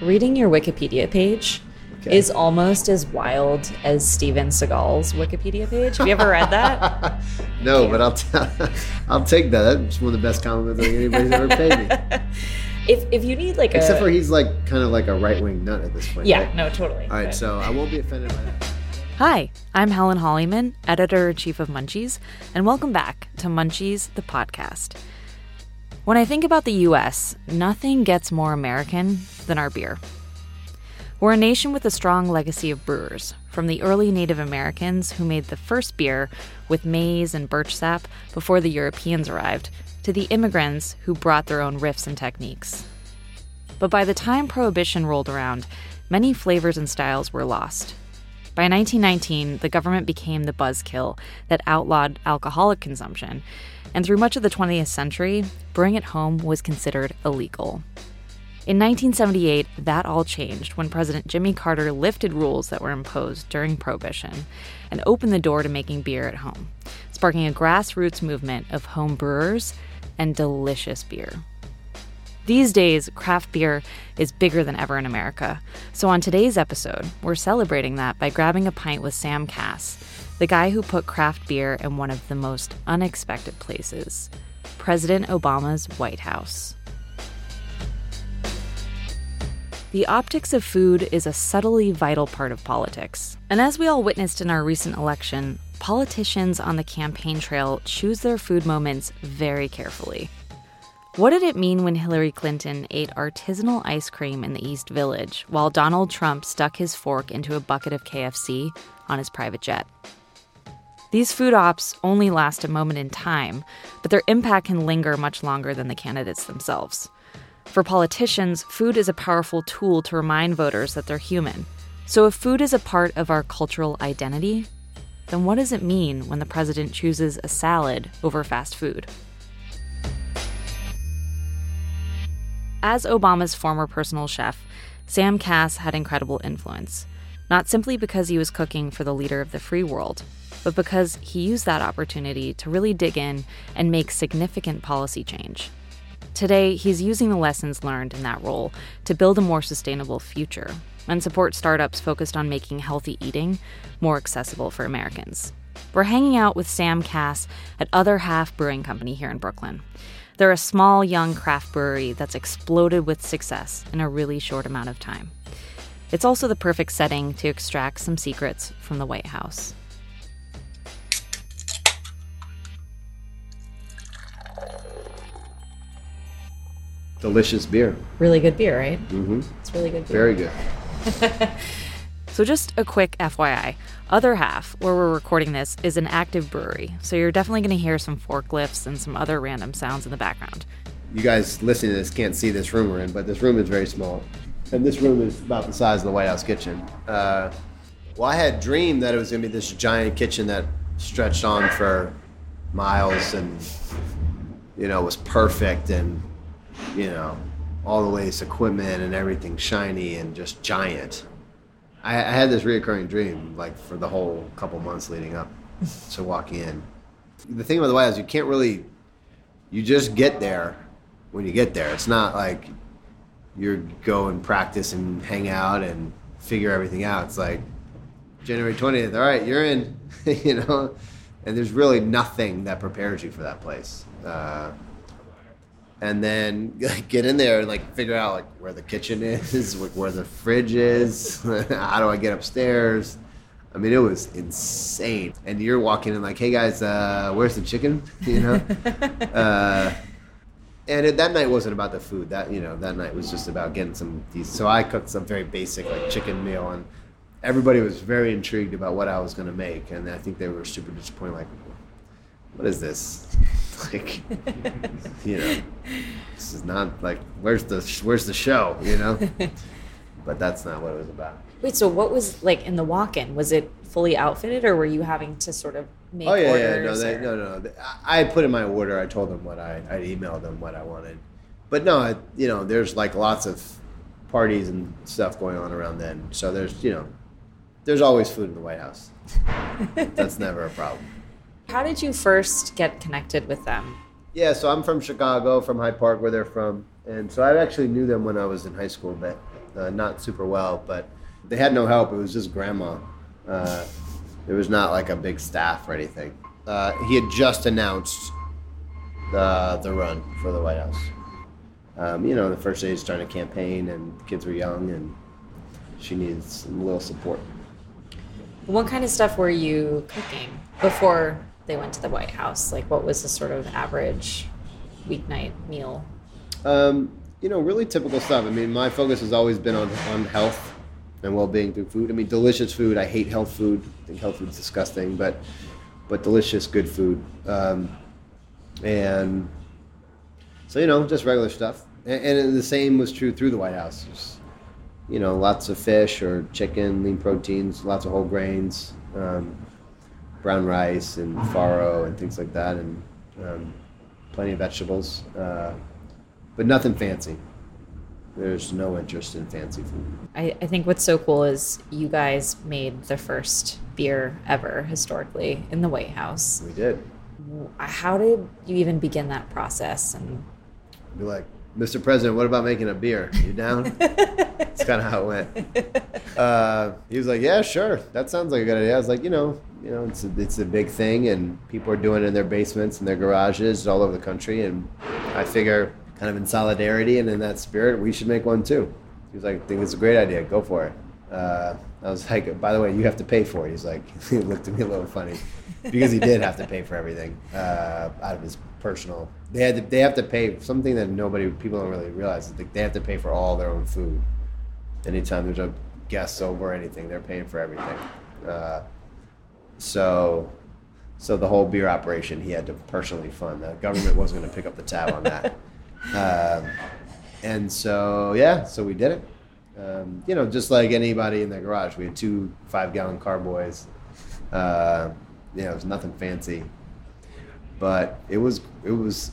Reading your Wikipedia page Okay. is almost as wild as Steven Seagal's Wikipedia page. Have you ever read that? no, but I'll t- I'll take that. That's one of the best compliments I anybody's ever paid me. if if you need like a Except for he's like kind of like a right wing nut at this point. yeah, right? no, totally. All right, But- so I won't be offended by that. Hi, I'm Helen Hollyman, editor in chief of Munchies, and welcome back to Munchies, the podcast. When I think about the US, nothing gets more American than our beer. We're a nation with a strong legacy of brewers, from the early Native Americans who made the first beer with maize and birch sap before the Europeans arrived, to the immigrants who brought their own riffs and techniques. But by the time Prohibition rolled around, many flavors and styles were lost. By 1919, the government became the buzzkill that outlawed alcoholic consumption, and through much of the 20th century, brewing it home was considered illegal. In 1978, that all changed when President Jimmy Carter lifted rules that were imposed during Prohibition and opened the door to making beer at home, sparking a grassroots movement of home brewers and delicious beer. These days, craft beer is bigger than ever in America. So, on today's episode, we're celebrating that by grabbing a pint with Sam Kass, the guy who put craft beer in one of the most unexpected places President Obama's White House. The optics of food is a subtly vital part of politics. And as we all witnessed in our recent election, politicians on the campaign trail choose their food moments very carefully. What did it mean when Hillary Clinton ate artisanal ice cream in the East Village while Donald Trump stuck his fork into a bucket of KFC on his private jet? These food ops only last a moment in time, but their impact can linger much longer than the candidates themselves. For politicians, food is a powerful tool to remind voters that they're human. So if food is a part of our cultural identity, then what does it mean when the president chooses a salad over fast food? As Obama's former personal chef, Sam Kass had incredible influence, not simply because he was cooking for the leader of the free world, but because he used that opportunity to really dig in and make significant policy change. Today, he's using the lessons learned in that role to build a more sustainable future and support startups focused on making healthy eating more accessible for Americans. We're hanging out with Sam Kass at Other Half Brewing Company here in Brooklyn. They're a small, young craft brewery that's exploded with success in a really short amount of time. It's also the perfect setting to extract some secrets from the White House. Delicious beer. Really good beer, right? hmm It's really good beer. Very good. So, just a quick FYI Other Half, where we're recording this, is an active brewery, so you're definitely going to hear some forklifts and some other random sounds in the background. You guys listening to this can't see this room we're in, but this room is very small. And this room is about the size of the White House kitchen. Uh, well, I had dreamed that it was going to be this giant kitchen that stretched on for miles and, you know, was perfect and, you know, all the latest equipment and everything shiny and just giant. I, I had this reoccurring dream, like, for the whole couple months leading up to walking in. The thing about the White House, you can't really you just get there when you get there. It's not like you go and practice and hang out and figure everything out. It's like January 20th, all right, you're in, you know? And there's really nothing that prepares you for that place. Uh, and then like, get in there and like figure out like where the kitchen is, like where the fridge is, how do I get upstairs? I mean, it was insane. And you're walking in like, hey guys, uh, where's the chicken? You know? uh, and it, that night wasn't about the food. That you know, that night was just about getting some. These, so I cooked some very basic like chicken meal, and everybody was very intrigued about what I was going to make. And I think they were super disappointed. Like, what is this? like, you know, this is not like where's the where's the show, you know? but that's not what it was about. Wait, so what was like in the walk-in? Was it fully outfitted, or were you having to sort of make Oh yeah, yeah, no, they, or- no, no. I I put in my order. I told them what I, I emailed them what I wanted. But no, I, you know, there's like lots of parties and stuff going on around then. So there's, you know, there's always food in the White House. That's never a problem. How did you first get connected with them? Yeah, so I'm from Chicago, from Hyde Park, where they're from, and so I actually knew them when I was in high school, but uh, not super well. But they had no help; it was just grandma. Uh, there was not like a big staff or anything. Uh, he had just announced the the run for the White House. Um, you know, the first day he's trying to campaign, and the kids were young, and she needed some little support. What kind of stuff were you cooking before they went to the White House? Like, what was the sort of average weeknight meal? Um, you know, really typical stuff. I mean, my focus has always been on, on health and well-being through food. I mean, delicious food. I hate health food. I think health food's disgusting, but but delicious, good food. Um, and so you know, just regular stuff. And, and the same was true through the White House. Just, you know, lots of fish or chicken, lean proteins, lots of whole grains, um, brown rice and farro and things like that, and um, plenty of vegetables. Uh, but nothing fancy. There's no interest in fancy food. I, I think what's so cool is you guys made the first beer ever historically in the White House. We did. How did you even begin that process? And Be like, Mr. President, what about making a beer? You down? That's kind of how it went. Uh, he was like, Yeah, sure. That sounds like a good idea. I was like, you know, you know, it's a, it's a big thing, and people are doing it in their basements and their garages all over the country, and I figure, kind of in solidarity and in that spirit, we should make one too. He was like, I think it's a great idea. Go for it. Uh, I was like, by the way, you have to pay for it. He's like, he looked at me a little funny because he did have to pay for everything uh, out of his personal. They had to, they have to pay something that nobody people don't really realize. is like they have to pay for all their own food. Anytime there's a guest over or anything, they're paying for everything. Uh, so, so the whole beer operation he had to personally fund. The government wasn't going to pick up the tab on that. Um, and so yeah, so we did it. Um, you know, just like anybody in the garage, we had two five-gallon carboys. Uh, you know, it was nothing fancy, but it was it was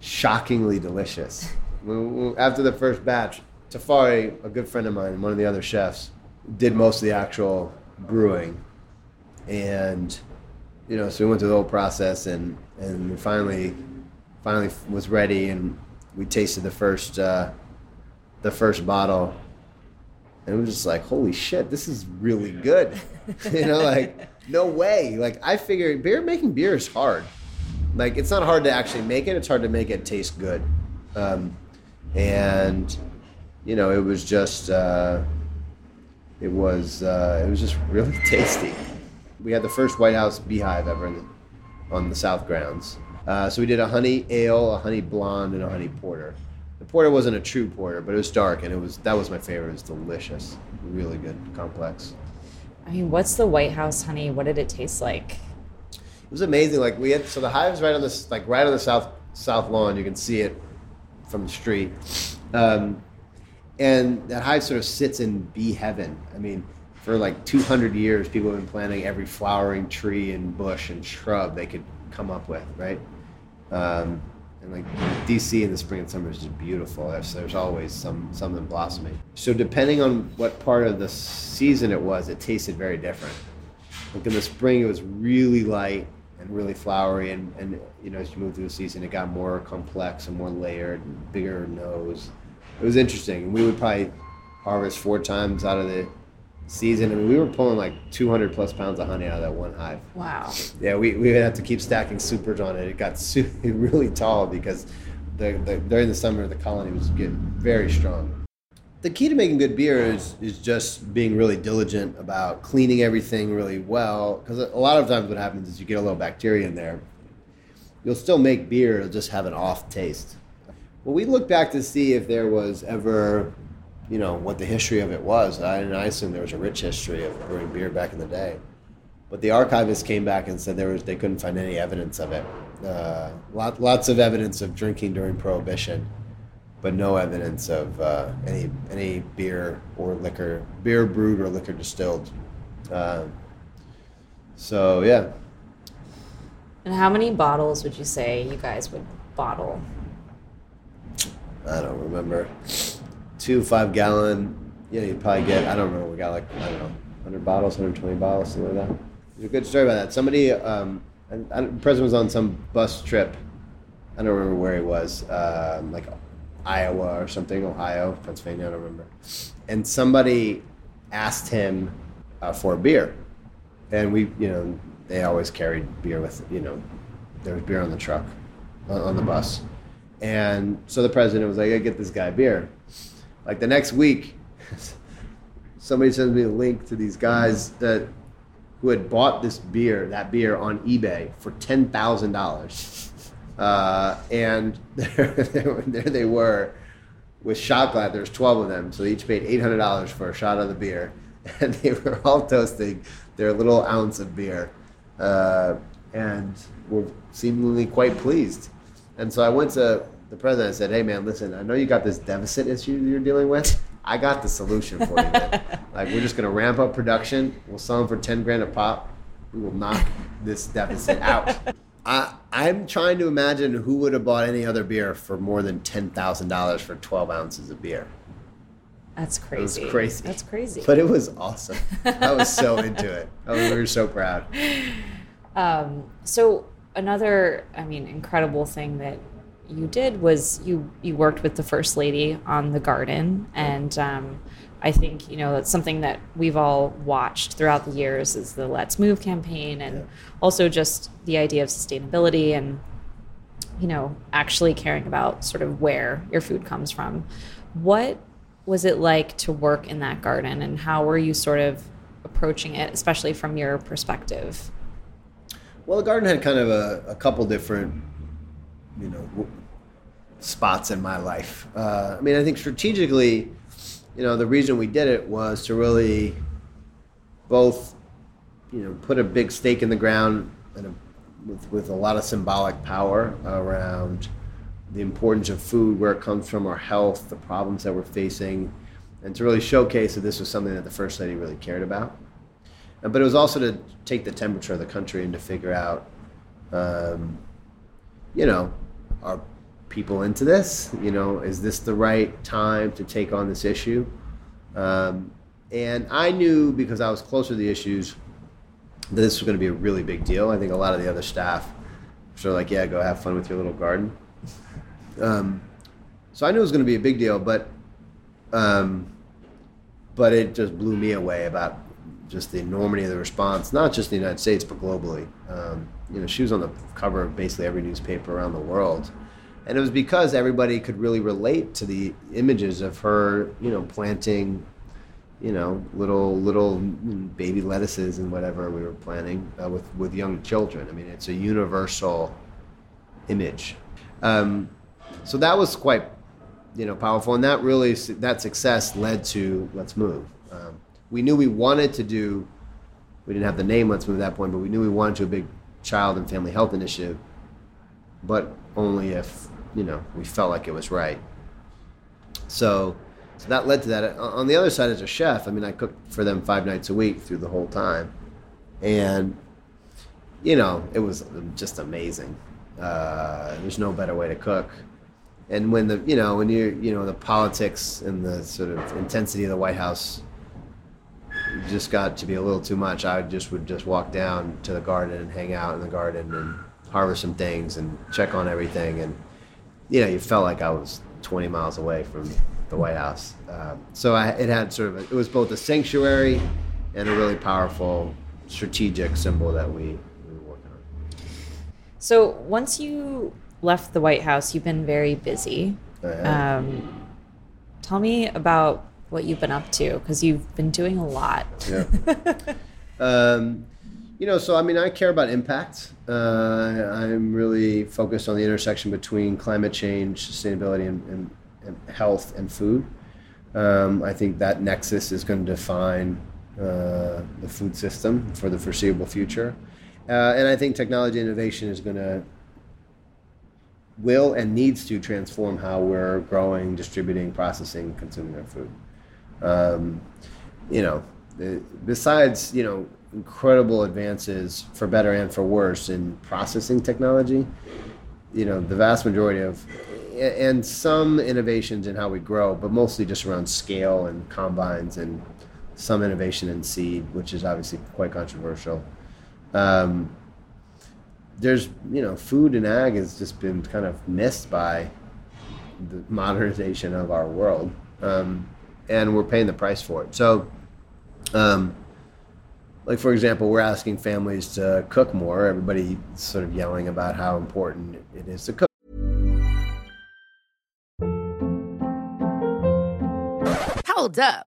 shockingly delicious. After the first batch, Tafari, a good friend of mine, and one of the other chefs, did most of the actual brewing, and you know, so we went through the whole process, and and finally finally was ready, and we tasted the first uh, the first bottle, and it was just like, holy shit, this is really good. you know, like no way. Like I figured, beer making beer is hard. Like it's not hard to actually make it; it's hard to make it taste good. Um, and you know, it was just uh, it was uh, it was just really tasty. We had the first White House beehive ever in the, on the South grounds. Uh, so we did a honey ale, a honey blonde, and a honey porter. The porter wasn't a true porter, but it was dark, and it was that was my favorite. It was delicious, really good, complex. I mean, what's the White House honey? What did it taste like? It was amazing. Like we had, so the hive's right on this, like right on the south south lawn. You can see it from the street, um, and that hive sort of sits in bee heaven. I mean, for like 200 years, people have been planting every flowering tree and bush and shrub they could come up with, right? Um, and like DC in the spring and summer is just beautiful. There's, there's always some something blossoming. So depending on what part of the season it was, it tasted very different. Like in the spring, it was really light and really flowery, and, and you know as you move through the season, it got more complex and more layered, and bigger nose. It was interesting. We would probably harvest four times out of the season. I mean, we were pulling like 200 plus pounds of honey out of that one hive. Wow. Yeah, we, we would have to keep stacking supers on it. It got su- really tall because the, the, during the summer the colony was getting very strong. The key to making good beer is, is just being really diligent about cleaning everything really well. Because a lot of times what happens is you get a little bacteria in there. You'll still make beer, it'll just have an off taste. Well, we looked back to see if there was ever, you know, what the history of it was. I, and I assume there was a rich history of brewing beer back in the day. But the archivist came back and said there was they couldn't find any evidence of it. Uh, lot, lots of evidence of drinking during Prohibition, but no evidence of uh, any any beer or liquor, beer brewed or liquor distilled. Uh, so yeah, And how many bottles would you say you guys would bottle? I don't remember. Two five gallon. Yeah, you'd probably get. I don't remember. We got like I don't know, hundred bottles, hundred twenty bottles, something like that. There's a good story about that. Somebody, um, and, and the president was on some bus trip. I don't remember where he was, um, like Iowa or something, Ohio, Pennsylvania. I don't remember. And somebody asked him uh, for a beer, and we, you know, they always carried beer with, you know, there was beer on the truck, on, on the bus. And so the president was like, I get this guy beer. Like the next week, somebody sends me a link to these guys that who had bought this beer, that beer on eBay for ten thousand dollars. Uh, and there, there, there they were with shot glass. There's twelve of them, so they each paid eight hundred dollars for a shot of the beer, and they were all toasting their little ounce of beer, uh, and were seemingly quite pleased. And so I went to the president and said, "Hey, man, listen. I know you got this deficit issue you're dealing with. I got the solution for you. Man. like, we're just gonna ramp up production. We'll sell them for ten grand a pop. We will knock this deficit out." I, I'm trying to imagine who would have bought any other beer for more than ten thousand dollars for twelve ounces of beer. That's crazy. It was crazy. That's crazy. But it was awesome. I was so into it. I was, we were so proud. Um, so another, I mean, incredible thing that you did was you you worked with the first lady on the garden, and um, I think you know that's something that we've all watched throughout the years is the Let's Move campaign, and Yeah. also just the idea of sustainability and you know actually caring about sort of where your food comes from. What was it like to work in that garden, and how were you sort of approaching it, especially from your perspective? Well, the garden had kind of a, a couple different, you know, spots in my life. Uh, I mean, I think strategically, you know, the reason we did it was to really both, you know, put a big stake in the ground and a, with, with a lot of symbolic power around the importance of food, where it comes from, our health, the problems that we're facing, and to really showcase that this was something that the First Lady really cared about. Uh, But it was also to take the temperature of the country and to figure out, um, you know, are people into this? You know, is this the right time to take on this issue? Um, and I knew because I was closer to the issues that this was going to be a really big deal. I think a lot of the other staff were sort of like, yeah, go have fun with your little garden. Um, so I knew it was going to be a big deal, but um, but it just blew me away about just the enormity of the response, not just in the United States, but globally. Um, you know, she was on the cover of basically every newspaper around the world. And it was because everybody could really relate to the images of her, you know, planting, you know, little little baby lettuces and whatever we were planting uh, with with young children. I mean, it's a universal image. Um, so that was quite, you know, powerful, and that really that success led to Let's Move. Um, we knew we wanted to do. We didn't have the name Let's Move at that point, but we knew we wanted to a big child and family health initiative, but only if you know we felt like it was right. So, so that led to that. On the other side, as a chef, I mean, I cooked for them five nights a week through the whole time, and you know, it was just amazing. Uh, there's no better way to cook. And when the you know when you you know the politics and the sort of intensity of the White House just got to be a little too much, I just would just walk down to the garden and hang out in the garden and harvest some things and check on everything. And you know, you felt like I was 20 miles away from the White House. Um, so I, it had sort of a, it was both a sanctuary and a really powerful strategic symbol that we, we were working on. So once you left the White House, you've been very busy. Um, tell me about what you've been up to because you've been doing a lot. Yeah. um, you know, so I mean, I care about impact. Uh, I'm really focused on the intersection between climate change, sustainability, and, and, and health and food. Um, I think that nexus is going to define uh, the food system for the foreseeable future. Uh, and I think technology innovation is going to will and needs to transform how we're growing, distributing, processing, consuming our food. Um, you know, besides you know incredible advances for better and for worse in processing technology, you know, the vast majority of and some innovations in how we grow, but mostly just around scale and combines and some innovation in seed, which is obviously quite controversial. Um, there's, you know, food and ag has just been kind of missed by the modernization of our world, um, and we're paying the price for it. So, um, like for example, we're asking families to cook more. Everybody sort of yelling about how important it is to cook. Hold up.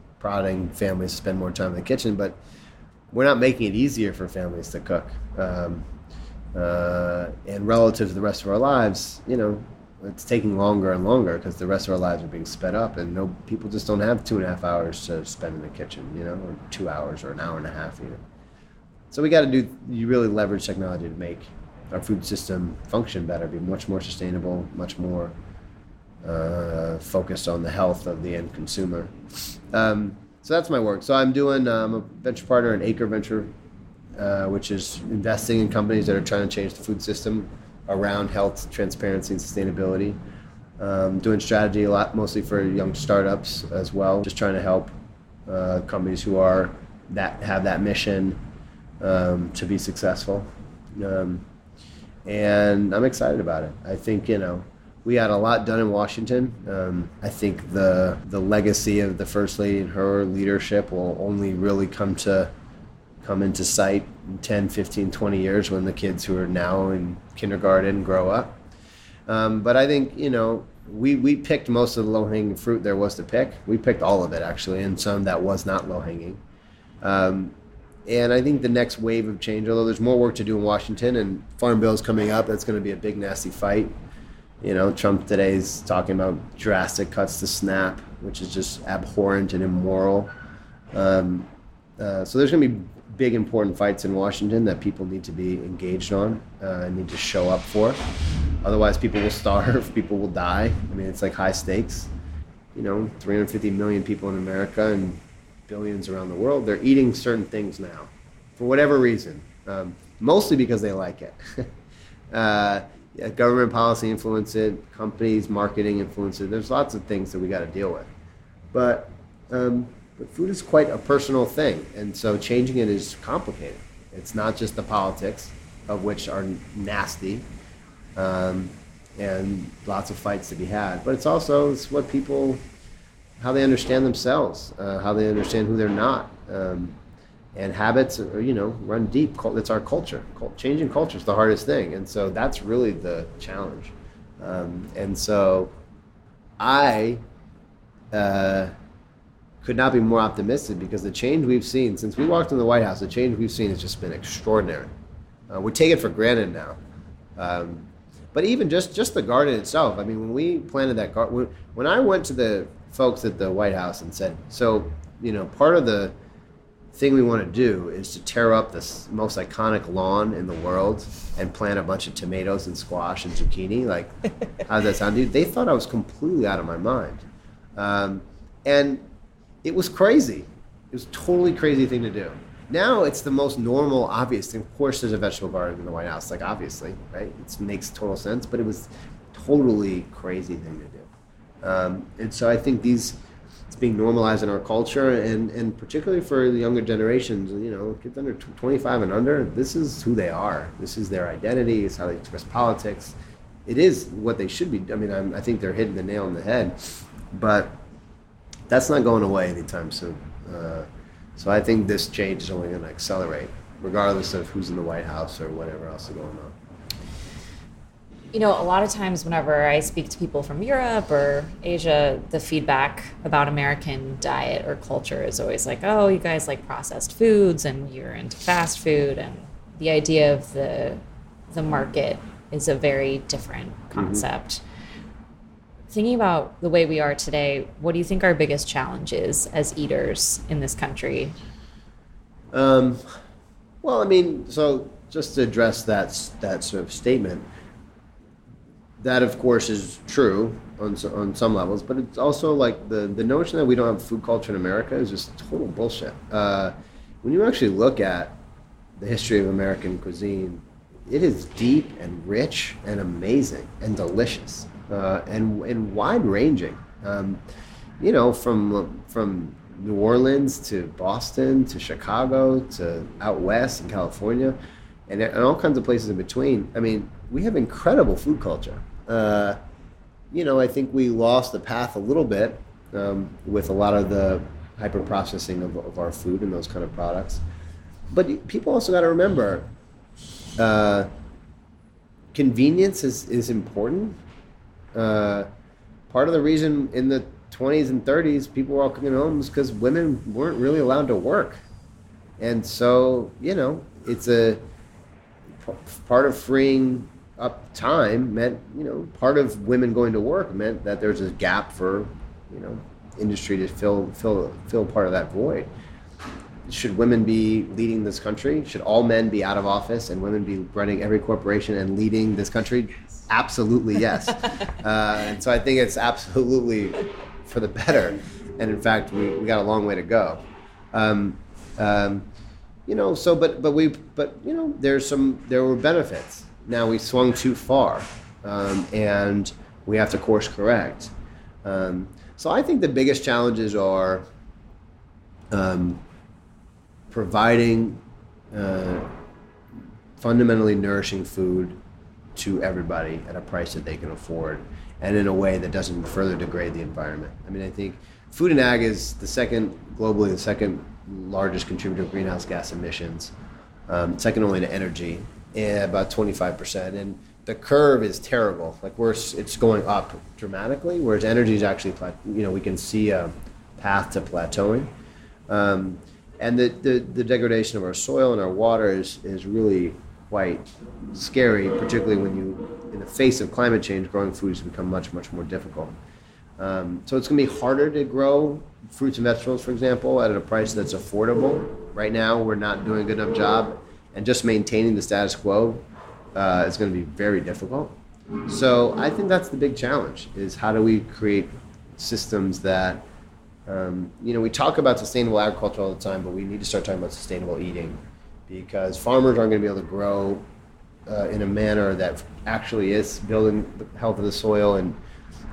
prodding families to spend more time in the kitchen, but we're not making it easier for families to cook. Um, uh, and relative to the rest of our lives, you know, it's taking longer and longer because the rest of our lives are being sped up, and no people just don't have two and a half hours to spend in the kitchen, you know, or two hours or an hour and a half even. So we got to do. You really leverage technology to make our food system function better, be much more sustainable, much more uh, focused on the health of the end consumer. Um, so that's my work. So I'm doing. I'm um, a venture partner in Acre Venture, uh, which is investing in companies that are trying to change the food system around health, transparency, and sustainability. Um, doing strategy a lot, mostly for young startups as well. Just trying to help uh, companies who are that have that mission um, to be successful. Um, and I'm excited about it. I think you know we had a lot done in Washington. Um, I think the the legacy of the first lady and her leadership will only really come to come into sight in 10, 15, 20 years when the kids who are now in kindergarten grow up. Um, but I think you know we we picked most of the low hanging fruit there was to pick. We picked all of it actually, and some that was not low hanging. Um, and I think the next wave of change, although there's more work to do in Washington and farm bills coming up, that's going to be a big nasty fight. You know, Trump today is talking about drastic cuts to SNAP, which is just abhorrent and immoral. Um, uh, so there's going to be big important fights in Washington that people need to be engaged on uh, and need to show up for. Otherwise, people will starve, people will die. I mean, it's like high stakes. You know, 350 million people in America and billions around the world. They're eating certain things now for whatever reason, um, mostly because they like it. uh, yeah, government policy influence it, companies marketing influence it. There's lots of things that we got to deal with, but um, but food is quite a personal thing, and so changing it is complicated. It's not just the politics, of which are nasty, um, and lots of fights to be had, but it's also it's what people, how they understand themselves, uh, how they understand who they're not. Um, and habits are, you know run deep. It's our culture. Changing culture is the hardest thing and so that's really the challenge. Um, and so i uh, could not be more optimistic because the change we've seen since we walked in the white house the change we've seen has just been extraordinary. Uh, we take it for granted now. Um, but even just just the garden itself i mean when we planted that garden when, when i went to the folks at the white house and said so you know part of the thing we want to do is to tear up the most iconic lawn in the world and plant a bunch of tomatoes and squash and zucchini. Like, how does that sound, dude? They thought I was completely out of my mind, um, and it was crazy. It was a totally crazy thing to do. Now it's the most normal, obvious thing. Of course, there's a vegetable garden in the White House, like obviously, right? It makes total sense, but it was totally crazy thing to do. Um, and so I think these it's being normalized in our culture, and, and particularly for the younger generations, you know, kids under 25 and under, this is who they are. This is their identity. It's how they express politics. It is what they should be. I mean, I'm, i think they're hitting the nail on the head, but that's not going away anytime soon. Uh, so I think this change is only going to accelerate, regardless of who's in the White House or whatever else is going on. You know, a lot of times whenever I speak to people from Europe or Asia, the feedback about American diet or culture is always like, oh, you guys like processed foods and you're into fast food. And the idea of the, the market is a very different concept. Mm-hmm. Thinking about the way we are today, what do you think our biggest challenge is as eaters in this country? Um, well, I mean, so just to address that, that sort of statement, that of course is true on on some levels, but it's also like the the notion that we don't have food culture in America is just total bullshit. Uh, when you actually look at the history of American cuisine, it is deep and rich and amazing and delicious uh, and and wide ranging. Um, you know, from from New Orleans to Boston to Chicago to out west in California, and, and all kinds of places in between. I mean, we have incredible food culture. Uh, you know, I think we lost the path a little bit um, with a lot of the hyper processing of, of, our food and those kind of products. But people also got to remember uh, convenience is, is important. Uh, part of the reason in the 20s and 30s people were all cooking at home is because women weren't really allowed to work. And so, you know, it's a part of freeing up time meant, you know, part of women going to work meant that there's a gap for, you know, industry to fill fill fill part of that void. Should women be leading this country? Should all men be out of office and women be running every corporation and leading this country? Absolutely yes. uh, and so I think it's absolutely for the better. And in fact, we, we got a long way to go. Um, um, you know, so but but we but you know, there's some there were benefits now we swung too far, um, and we have to course correct. Um, so I think the biggest challenges are um, providing uh, fundamentally nourishing food to everybody at a price that they can afford and in a way that doesn't further degrade the environment. I mean, I think food and ag is the second globally the second largest contributor of greenhouse gas emissions, um, second only to energy and about 25%. And the curve is terrible. Like we're, it's going up dramatically, whereas energy is actually, you know, we can see a path to plateauing. Um, and the, the, the, degradation of our soil and our water is, is really quite scary, particularly when you, in the face of climate change, growing foods become much, much more difficult. Um, so it's going to be harder to grow fruits and vegetables, for example, at a price that's affordable. Right now, we're not doing a good enough job and just maintaining the status quo uh, is going to be very difficult. So I think that's the big challenge: is how do we create systems that um, you know we talk about sustainable agriculture all the time, but we need to start talking about sustainable eating because farmers aren't going to be able to grow uh, in a manner that actually is building the health of the soil and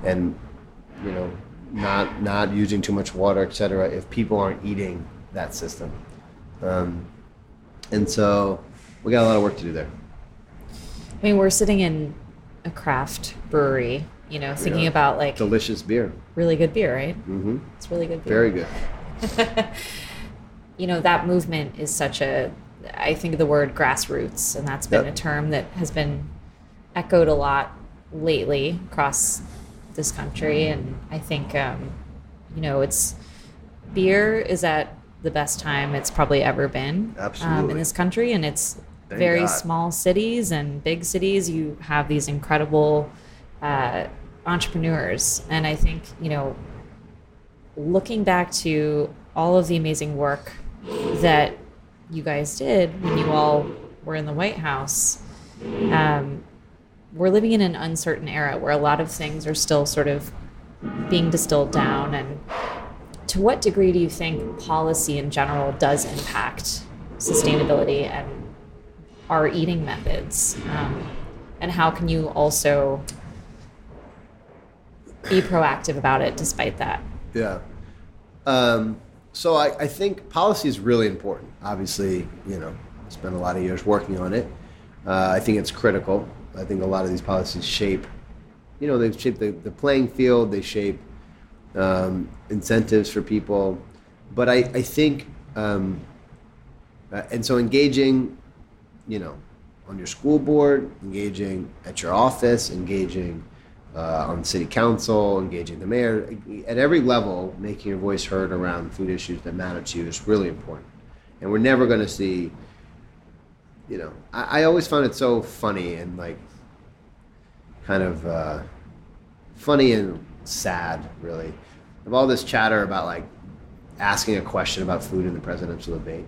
and you know not not using too much water, et cetera, if people aren't eating that system. Um, and so we got a lot of work to do there. I mean, we're sitting in a craft brewery, you know, thinking yeah. about like delicious beer, really good beer, right? Mm-hmm. It's really good beer. Very good. you know, that movement is such a, I think the word grassroots, and that's been yep. a term that has been echoed a lot lately across this country. And I think, um, you know, it's beer is at the best time it's probably ever been um, in this country. And it's Thank very God. small cities and big cities. You have these incredible uh, entrepreneurs. And I think, you know, looking back to all of the amazing work that you guys did when you all were in the White House, um, we're living in an uncertain era where a lot of things are still sort of being distilled down and to what degree do you think policy in general does impact sustainability and our eating methods? Um, and how can you also be proactive about it despite that? Yeah. Um, so I, I, think policy is really important. Obviously, you know, spent a lot of years working on it. Uh, I think it's critical. I think a lot of these policies shape, you know, they shape the, the playing field. They shape um, incentives for people. But I, I think, um, uh, and so engaging, you know, on your school board, engaging at your office, engaging uh, on city council, engaging the mayor, at every level, making your voice heard around food issues that matter to you is really important. And we're never going to see, you know, I, I, always found it so funny and like kind of uh, funny and sad, really, of all this chatter about like asking a question about food in the presidential debate.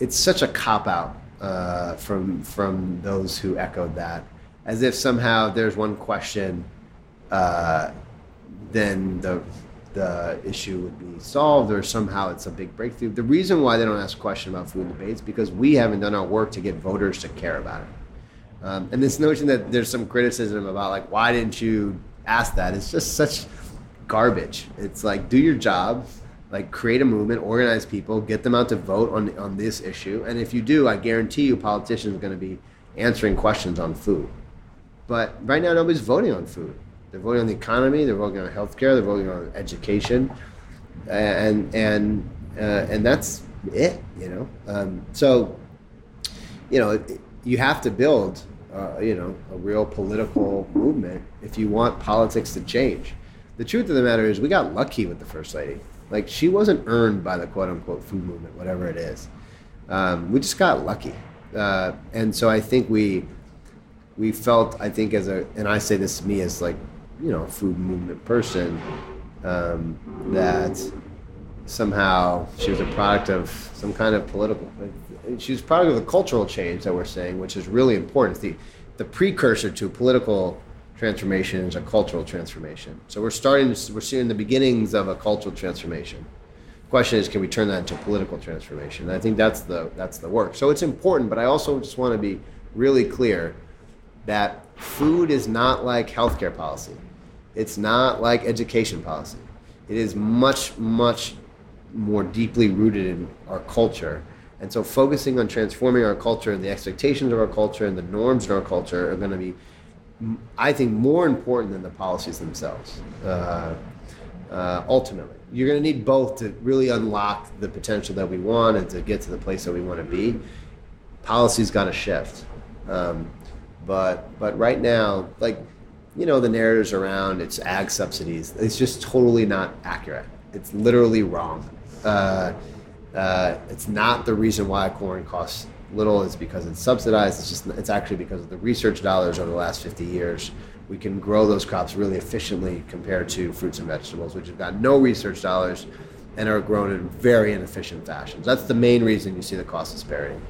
It's such a cop out uh, from from those who echoed that as if somehow there's one question, uh, then the the issue would be solved, or somehow it's a big breakthrough. The reason why they don't ask a question about food debates because we haven't done our work to get voters to care about it. Um, and this notion that there's some criticism about like why didn't you ask that? It's just such garbage. It's like do your job, like create a movement, organize people, get them out to vote on on this issue, and if you do, I guarantee you, politicians are going to be answering questions on food. But right now, nobody's voting on food. They're voting on the economy. They're voting on healthcare. They're voting on education, and and uh, and that's it. You know. Um, so, you know, you have to build, uh, you know, a real political movement if you want politics to change. The truth of the matter is, we got lucky with the first lady. Like she wasn't earned by the quote unquote food movement, whatever it is. Um, we just got lucky, uh, and so I think we we felt, I think, as a, and I say this to me as like, you know, a food movement person, um, that somehow she was a product of some kind of political, she was product of the cultural change that we're seeing, which is really important. The, the precursor to political transformation is a cultural transformation. So we're starting, we're seeing the beginnings of a cultural transformation. The question is, can we turn that into political transformation? And I think that's the that's the work. So it's important, but I also just want to be really clear that food is not like healthcare policy. It's not like education policy. It is much, much more deeply rooted in our culture. And so, focusing on transforming our culture and the expectations of our culture and the norms in our culture are going to be, I think, more important than the policies themselves. Uh, uh, ultimately, you're going to need both to really unlock the potential that we want and to get to the place that we want to be. Policy's got to shift. Um, but but right now, like you know, the narratives around it's ag subsidies. It's just totally not accurate. It's literally wrong. Uh, uh, it's not the reason why corn costs little. It's because it's subsidized. It's just it's actually because of the research dollars over the last 50 years. We can grow those crops really efficiently compared to fruits and vegetables, which have got no research dollars and are grown in very inefficient fashions. That's the main reason you see the cost disparity.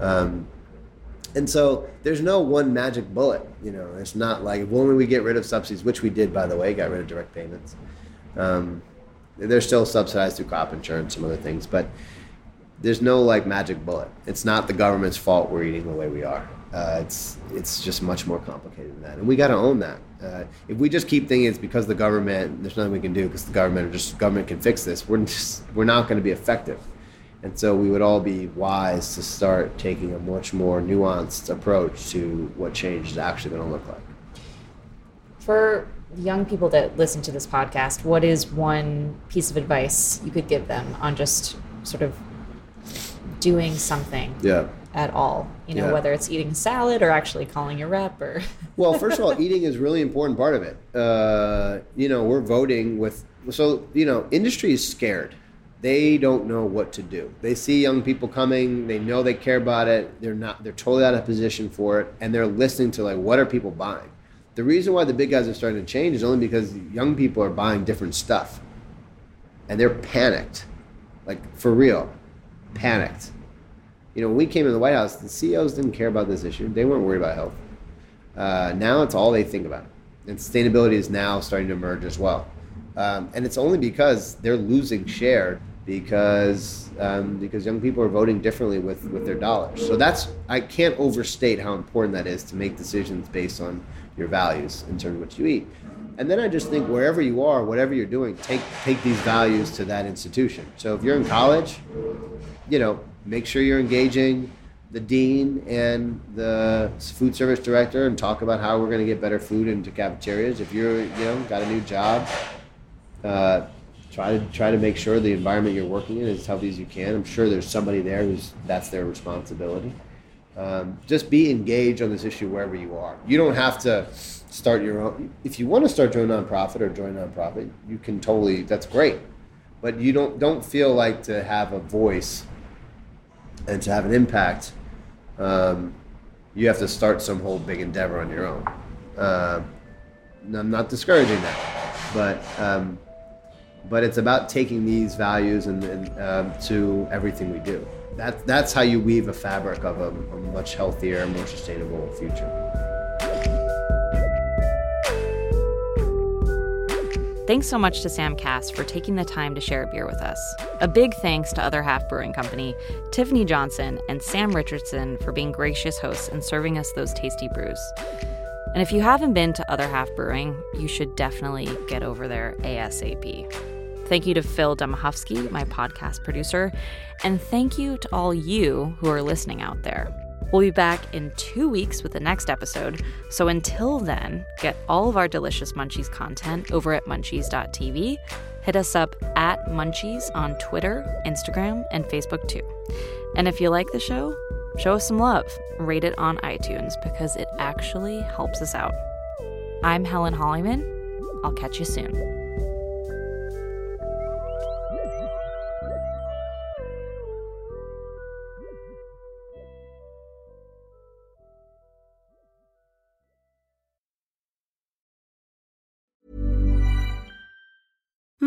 Um, and so there's no one magic bullet. You know, it's not like only we get rid of subsidies, which we did, by the way, got rid of direct payments. Um, they're still subsidized through crop insurance, some other things, but there's no like magic bullet. It's not the government's fault we're eating the way we are. Uh, it's it's just much more complicated than that, and we got to own that. Uh, if we just keep thinking it's because the government, there's nothing we can do because the government or just government can fix this. We're just we're not going to be effective. And so we would all be wise to start taking a much more nuanced approach to what change is actually going to look like. For young people that listen to this podcast, what is one piece of advice you could give them on just sort of doing something yeah. at all? You know, yeah. whether it's eating salad or actually calling your rep or. well, first of all, eating is really important part of it. Uh, you know, we're voting with, so, you know, industry is scared they don't know what to do. They see young people coming, they know they care about it, they're not they're totally out of position for it, and they're listening to like what are people buying. The reason why the big guys are starting to change is only because young people are buying different stuff. And they're panicked. Like for real. Panicked. You know, when we came in the White House, the CEOs didn't care about this issue. They weren't worried about health. Uh, now it's all they think about. And sustainability is now starting to emerge as well. Um, and it's only because they're losing share because um, because young people are voting differently with, with their dollars. So that's I can't overstate how important that is to make decisions based on your values in terms of what you eat. And then I just think wherever you are, whatever you're doing, take take these values to that institution. So if you're in college, you know, make sure you're engaging the dean and the food service director and talk about how we're going to get better food into cafeterias. If you're you know got a new job. Uh, try to try to make sure the environment you're working in is as healthy as you can. I'm sure there's somebody there who's that's their responsibility. Um, just be engaged on this issue wherever you are. You don't have to start your own. If you want to start your own nonprofit or join a nonprofit, you can totally. That's great, but you don't don't feel like to have a voice and to have an impact. Um, you have to start some whole big endeavor on your own. Uh, I'm not discouraging that, but um, but it's about taking these values and, and um, to everything we do. That, that's how you weave a fabric of a, a much healthier, more sustainable future. Thanks so much to Sam Kass for taking the time to share a beer with us. A big thanks to Other Half Brewing Company, Tiffany Johnson, and Sam Richardson for being gracious hosts and serving us those tasty brews. And if you haven't been to Other Half Brewing, you should definitely get over there ASAP. Thank you to Phil Demahovsky, my podcast producer, and thank you to all you who are listening out there. We'll be back in two weeks with the next episode, so until then, get all of our delicious Munchies content over at munchies.tv. Hit us up at Munchies on Twitter, Instagram, and Facebook too. And if you like the show, show us some love. Rate it on iTunes because it actually helps us out. I'm Helen Hollyman. I'll catch you soon.